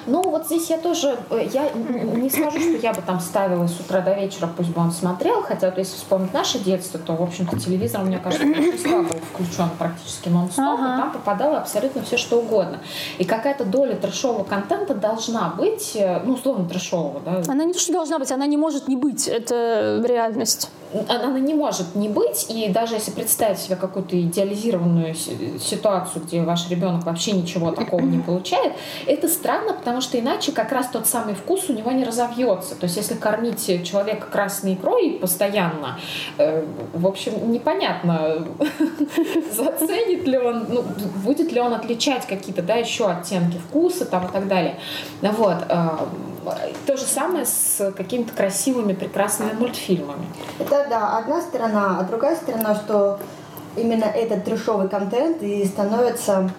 Ну, вот здесь я тоже, э, я не скажу, что я бы там ставила с утра до вечера, пусть бы он смотрел, хотя вот если вспомнить наше детство, то, в общем-то, телевизор, мне кажется, большинства был включен практически нон-стоп, ага. и там попадало абсолютно все, что угодно. И какая-то доля трешового контента должна быть, э, ну, условно, трешового, да? Она не то, что должна быть, она не может не быть, это реальность она не может не быть, и даже если представить себе какую-то идеализированную ситуацию, где ваш ребенок вообще ничего такого не получает, это странно, потому что иначе как раз тот самый вкус у него не разовьется. То есть если кормить человека красной икрой постоянно, э, в общем, непонятно, заценит ли он, ну, будет ли он отличать какие-то, да, еще оттенки вкуса там и так далее. Вот. Э, то же самое с какими-то красивыми, прекрасными мультфильмами. Это да, одна сторона, а другая сторона, что именно этот трешовый контент и становится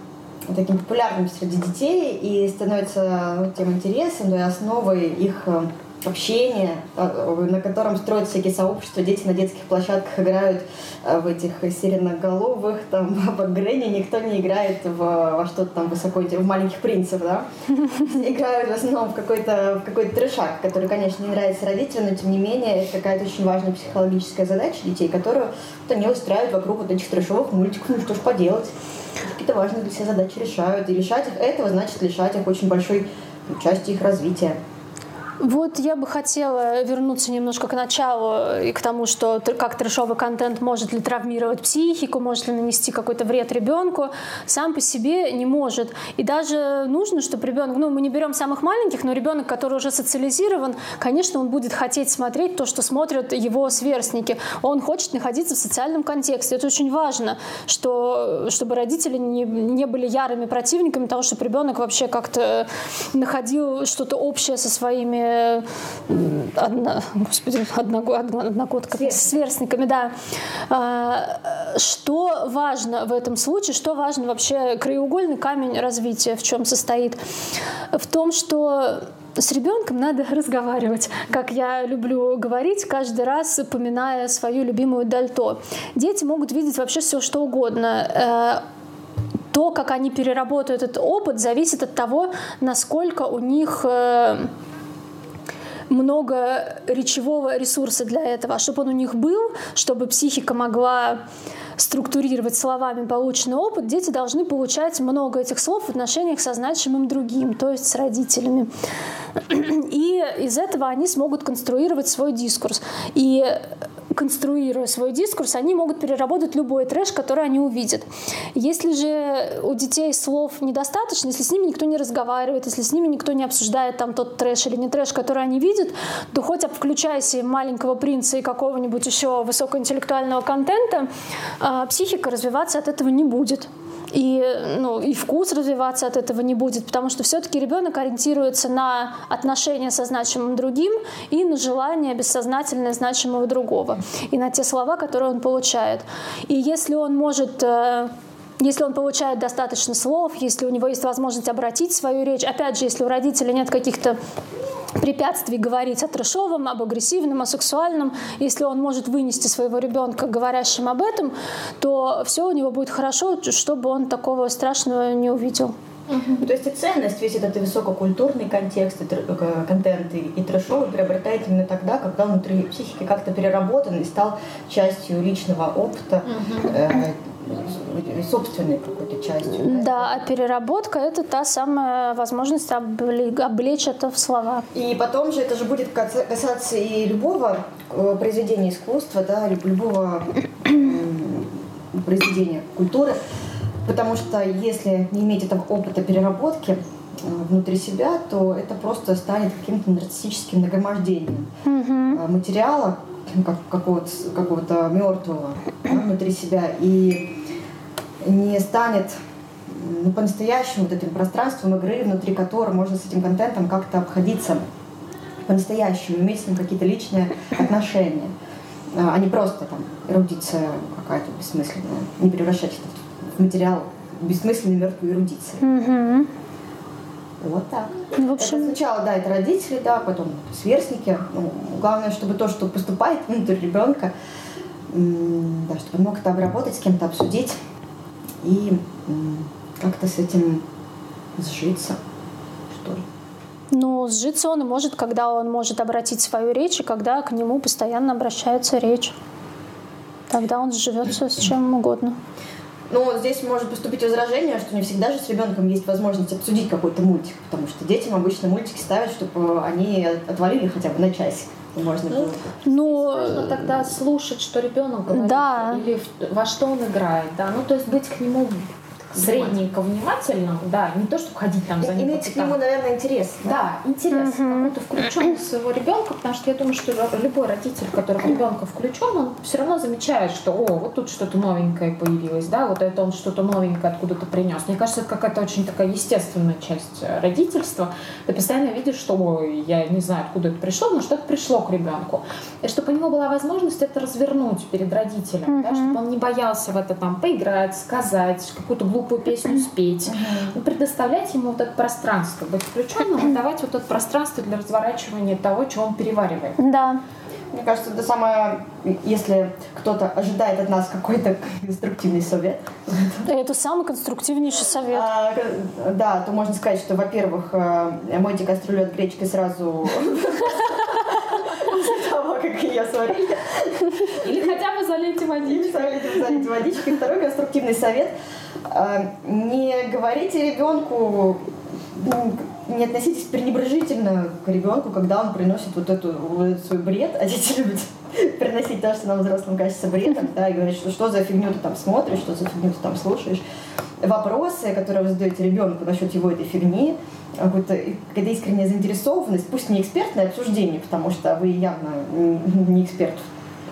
таким популярным среди детей и становится ну, тем интересом, да, и основой их э, общение, а, на котором строят всякие сообщества, дети на детских площадках играют в этих сиреноголовых, там, Баба Гренни, никто не играет в, во что-то там высоко, в маленьких принцев, да? Играют в основном в какой-то в какой-то трешак, который, конечно, не нравится родителям, но тем не менее это какая-то очень важная психологическая задача детей, которую вот, они устраивают вокруг вот этих трешовых мультиков, ну что ж поделать. Какие-то важные для себя задачи решают, и решать их этого значит лишать их очень большой части их развития. Вот я бы хотела вернуться немножко к началу и к тому, что как трешовый контент может ли травмировать психику, может ли нанести какой-то вред ребенку, сам по себе не может. И даже нужно, чтобы ребенок, ну мы не берем самых маленьких, но ребенок, который уже социализирован, конечно, он будет хотеть смотреть то, что смотрят его сверстники. Он хочет находиться в социальном контексте. Это очень важно, что, чтобы родители не, не были ярыми противниками того, чтобы ребенок вообще как-то находил что-то общее со своими одна, господи, одногодками, сверстниками, да. А, что важно в этом случае, что важно вообще краеугольный камень развития, в чем состоит? В том, что с ребенком надо разговаривать, как я люблю говорить, каждый раз упоминая свою любимую Дальто. Дети могут видеть вообще все, что угодно э, то, как они переработают этот опыт, зависит от того, насколько у них э, много речевого ресурса для этого, а чтобы он у них был, чтобы психика могла структурировать словами полученный опыт, дети должны получать много этих слов в отношениях со значимым другим, то есть с родителями. И из этого они смогут конструировать свой дискурс. И конструируя свой дискурс, они могут переработать любой трэш, который они увидят. Если же у детей слов недостаточно, если с ними никто не разговаривает, если с ними никто не обсуждает там тот трэш или не трэш, который они видят, то хоть включайся маленького принца и какого-нибудь еще высокоинтеллектуального контента, а, психика развиваться от этого не будет и, ну, и вкус развиваться от этого не будет, потому что все-таки ребенок ориентируется на отношения со значимым другим и на желание бессознательное значимого другого, и на те слова, которые он получает. И если он может э, если он получает достаточно слов, если у него есть возможность обратить свою речь, опять же, если у родителя нет каких-то препятствий говорить о трешовом, об агрессивном, о сексуальном. Если он может вынести своего ребенка говорящим об этом, то все у него будет хорошо, чтобы он такого страшного не увидел. Угу. То есть и ценность, весь этот высококультурный контекст, и э, контент и, и трэшовый приобретает именно тогда, когда внутри психики как-то переработан и стал частью личного опыта, угу. э, собственной какой-то частью. Да? а переработка это та самая возможность облечь это в слова. И потом же это же будет касаться и любого э, произведения искусства, да, любого произведения культуры. Потому что если не иметь этого опыта переработки э, внутри себя, то это просто станет каким-то нарциссическим нагромождением mm-hmm. материала, как, какого-то, какого-то мертвого да, внутри себя. И не станет ну, по-настоящему вот этим пространством игры, внутри которого можно с этим контентом как-то обходиться по-настоящему, иметь с ним какие-то личные отношения, а не просто там эрудиция какая-то бессмысленная, не превращать это в материал бессмысленной мертвой эрудиции. Mm-hmm. Вот так. Ну, в общем... Это сначала, да, это родители, да, потом сверстники. Ну, главное, чтобы то, что поступает внутрь ребенка, да, чтобы он мог это обработать, с кем-то обсудить и как-то с этим сжиться, что ли. Ну, сжиться он может, когда он может обратить свою речь, и когда к нему постоянно обращается речь. Тогда он сживется с чем угодно. Ну, здесь может поступить возражение, что не всегда же с ребенком есть возможность обсудить какой-то мультик, потому что детям обычно мультики ставят, чтобы они отвалили хотя бы на часик можно ну, было. Ну, важно тогда слушать, что ребенок говорит, да. или во что он играет, да, ну то есть быть к нему средненько внимательным, да, не то, чтобы ходить там за ним. Иметь к нему, наверное, интерес. Да, да интерес, угу. какой-то включенность своего ребенка, потому что я думаю, что любой родитель, который в ребенка включен, он все равно замечает, что, о, вот тут что-то новенькое появилось, да, вот это он что-то новенькое откуда-то принес. Мне кажется, это какая-то очень такая естественная часть э, родительства. Ты постоянно видишь, что, ой, я не знаю, откуда это пришло, но что-то пришло к ребенку. И чтобы у него была возможность это развернуть перед родителем, угу. да, чтобы он не боялся в это там поиграть, сказать, какую-то глупую глупую песню спеть. Uh-huh. Предоставлять ему вот это пространство, быть включенным, давать вот это пространство для разворачивания того, что он переваривает. Да. Мне кажется, это самое, если кто-то ожидает от нас какой-то конструктивный совет. Это самый конструктивнейший совет. А, да, то можно сказать, что, во-первых, э, мойте кастрюлю от гречкой сразу после того, как ее сварили. Или хотя бы залейте водичкой. Или залейте водичкой. Второй конструктивный совет – не говорите ребенку не относитесь пренебрежительно к ребенку, когда он приносит вот эту вот свой бред, а дети любят приносить то, что нам взрослым кажется бредом, да, и говорить, что что за фигню ты там смотришь, что за фигню ты там слушаешь. Вопросы, которые вы задаете ребенку насчет его этой фигни, какая-то искренняя заинтересованность, пусть не экспертное обсуждение, потому что вы явно не эксперт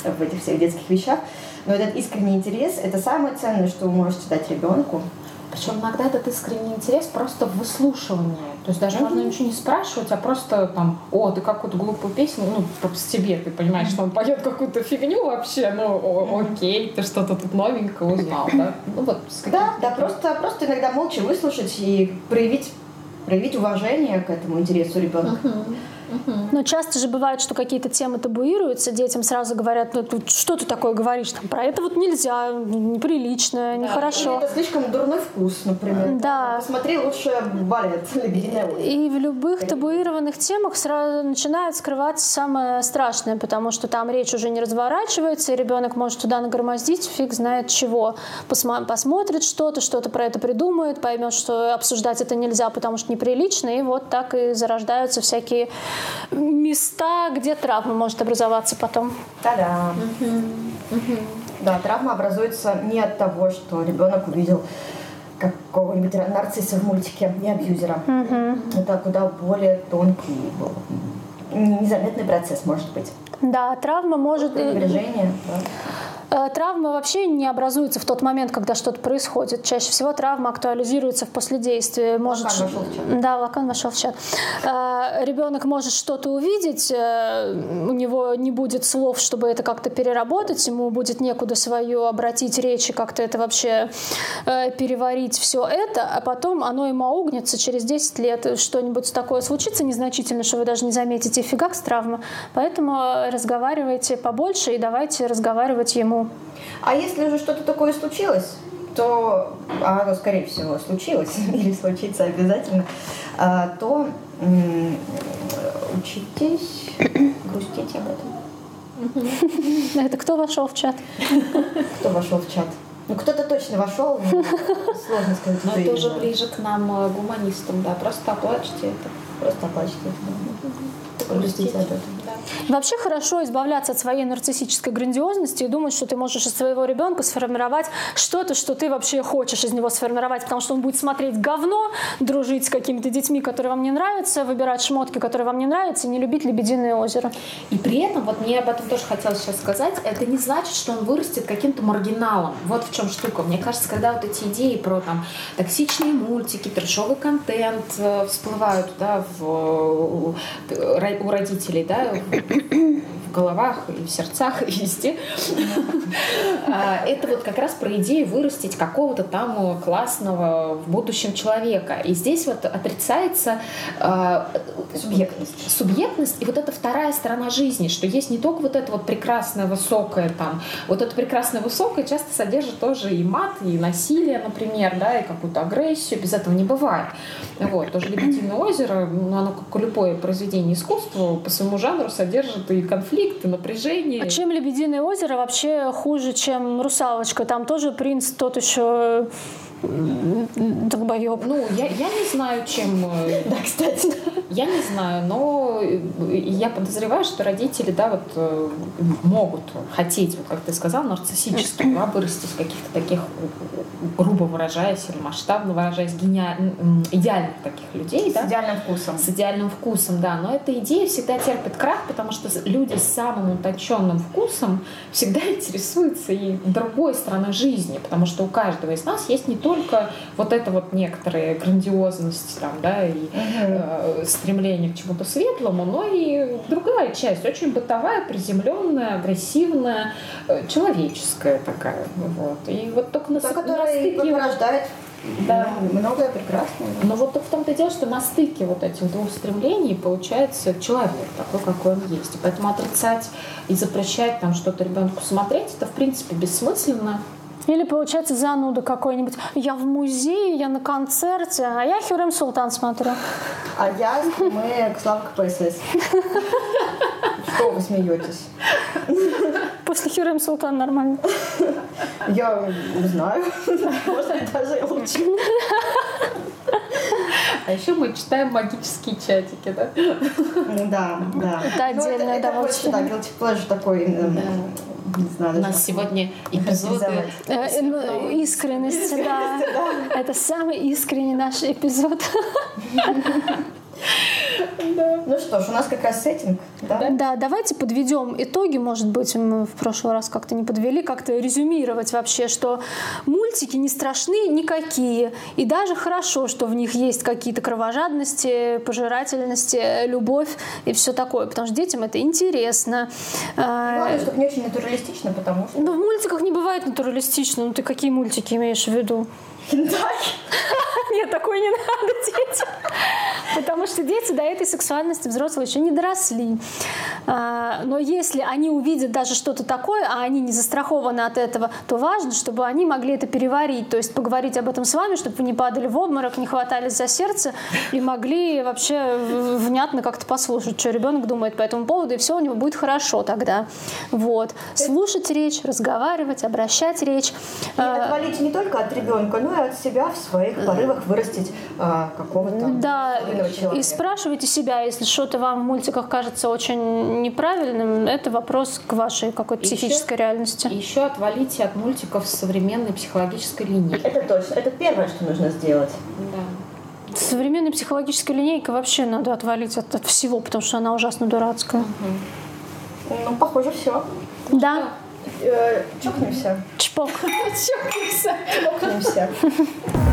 в этих всех детских вещах, но этот искренний интерес – это самое ценное, что вы можете дать ребенку. Причем иногда этот искренний интерес просто в выслушивании. То есть даже mm-hmm. можно ничего не спрашивать, а просто там, о, ты какую-то глупую песню, ну, просто тебе, ты понимаешь, что он поет какую-то фигню вообще, ну, о, окей, ты что-то тут новенькое узнал, да? Ну вот. Да, да, просто, просто иногда молча выслушать и проявить, проявить уважение к этому интересу ребенка. Mm-hmm. Но часто же бывает, что какие-то темы табуируются, детям сразу говорят, ну что ты такое говоришь, там, про это вот нельзя, неприлично, да. нехорошо. Или это слишком дурной вкус, например. Да. Посмотри лучше балет И в любых табуированных темах сразу начинает скрываться самое страшное, потому что там речь уже не разворачивается, и ребенок может туда нагромоздить фиг знает чего. Посма- посмотрит что-то, что-то про это придумает, поймет, что обсуждать это нельзя, потому что неприлично, и вот так и зарождаются всякие места, где травма может образоваться потом. Да-да. Да, травма образуется не от того, что ребенок увидел какого-нибудь нарцисса в мультике и абьюзера. Угу. Это куда более тонкий, незаметный процесс может быть. Да, травма может... Пренебрежение, да. Э, травма вообще не образуется в тот момент, когда что-то происходит. Чаще всего травма актуализируется в последействии. Может, лакан вошел в чат. Да, лакан вошел в чат. Э, ребенок может что-то увидеть, э, у него не будет слов, чтобы это как-то переработать, ему будет некуда свою обратить речь и как-то это вообще переварить все это, а потом оно ему аугнется через 10 лет. Что-нибудь такое случится незначительно, что вы даже не заметите фигак с травмы. Поэтому разговаривайте побольше и давайте разговаривать ему а если уже что-то такое случилось, то, а оно, скорее всего, случилось или случится обязательно, а, то учитесь грустить об этом. Это кто вошел в чат? Кто вошел в чат? Ну, кто-то точно вошел, сложно сказать. Но это уже ближе к нам, э, гуманистам, да. Просто оплачьте это. Просто оплачьте это. Грустите об этом. Вообще хорошо избавляться от своей нарциссической грандиозности и думать, что ты можешь из своего ребенка сформировать что-то, что ты вообще хочешь из него сформировать, потому что он будет смотреть говно, дружить с какими-то детьми, которые вам не нравятся, выбирать шмотки, которые вам не нравятся, и не любить «Лебединое озеро». И при этом, вот мне об этом тоже хотелось сейчас сказать, это не значит, что он вырастет каким-то маргиналом. Вот в чем штука. Мне кажется, когда вот эти идеи про там токсичные мультики, трешовый контент э, всплывают да, в, у родителей, да, в головах и в сердцах, и везде. А, это вот как раз про идею вырастить какого-то там классного в будущем человека. И здесь вот отрицается а, субъектность. Субъектность и вот эта вторая сторона жизни, что есть не только вот это вот прекрасное, высокое там, вот это прекрасное, высокое часто содержит тоже и мат, и насилие, например, да, и какую-то агрессию, без этого не бывает. Вот, тоже «Лебединое озеро», ну, оно как любое произведение искусства по своему жанру содержит и конфликт, и напряжение. А чем «Лебединое озеро» вообще хуже, чем «Русалочка»? Там тоже принц тот еще долбоеб. Ну, я, я не знаю, чем... Э, да, кстати. Я не знаю, но я подозреваю, что родители, да, вот э, могут хотеть, вот как ты сказал, нарциссически, да, вырасти из каких-то таких, грубо выражаясь, или масштабно выражаясь, гения... идеальных таких людей, с да? С идеальным вкусом. С идеальным вкусом, да. Но эта идея всегда терпит крах, потому что люди с самым утонченным вкусом всегда интересуются и другой стороной жизни, потому что у каждого из нас есть не то только вот это вот некоторая грандиозность там, да, и э, стремление к чему-то светлому, но и другая часть, очень бытовая, приземленная, агрессивная, э, человеческая такая. Вот. И вот только на, Та, на стыке... порождает да. многое прекрасное. Но вот в том-то дело, что на стыке вот этих двух стремлений получается человек такой, какой он есть. И поэтому отрицать и запрещать там что-то ребенку смотреть, это в принципе бессмысленно. Или получается зануда какой-нибудь. Я в музее, я на концерте, а я Хюрем Султан смотрю. А я мы к Славке КПСС. Что вы смеетесь? После Хюрем Султан нормально. Я не знаю. Может, даже лучше. А еще мы читаем магические чатики, да? Ну да, да. Это отдельное это, удовольствие. Да, guilty pleasure такой, эм, не знаю, У нас сегодня эпизоды... характеризовать. Э, ну, Искренность, да. Это самый искренний наш эпизод. Ну что ж, у нас как раз сеттинг, да? Да, давайте подведем итоги. Может быть, мы в прошлый раз как-то не подвели, как-то резюмировать вообще, что мультики не страшны никакие. И даже хорошо, что в них есть какие-то кровожадности, пожирательности, любовь и все такое. Потому что детям это интересно. Главное, А, чтобы не очень натуралистично, потому что... Ну, в мультиках не бывает натуралистично. Ну, ты какие мультики имеешь в виду? Хентай. Нет, такой не надо детям. Потому что дети до этой сексуальности взрослые еще не доросли. А, Но если они увидят даже что-то такое, а они не застрахованы от этого, то важно, чтобы они могли это переварить. То есть поговорить об этом с вами, чтобы вы не падали в обморок, не хватались за сердце и могли вообще внятно как-то послушать, что ребенок думает по этому поводу, и все у него будет хорошо тогда. Вот. Слушать речь, разговаривать, обращать речь. И А, отвалить не только от ребенка, но и от себя в своих порывах вырастить а, какого-то Да, особенного человека. и спрашивайте себя, если что-то вам в мультиках кажется очень неправильным, это вопрос к вашей какой-то Еще- психической реальности. Еще отвалите от мультиков современной психологической линии. Это точно. Это первое, что нужно сделать. Да. Современная психологическая линейка вообще надо отвалить от, от всего, потому что она ужасно дурацкая. Ну, похоже, все. Да, Чокнемся. чпок. Чокнемся.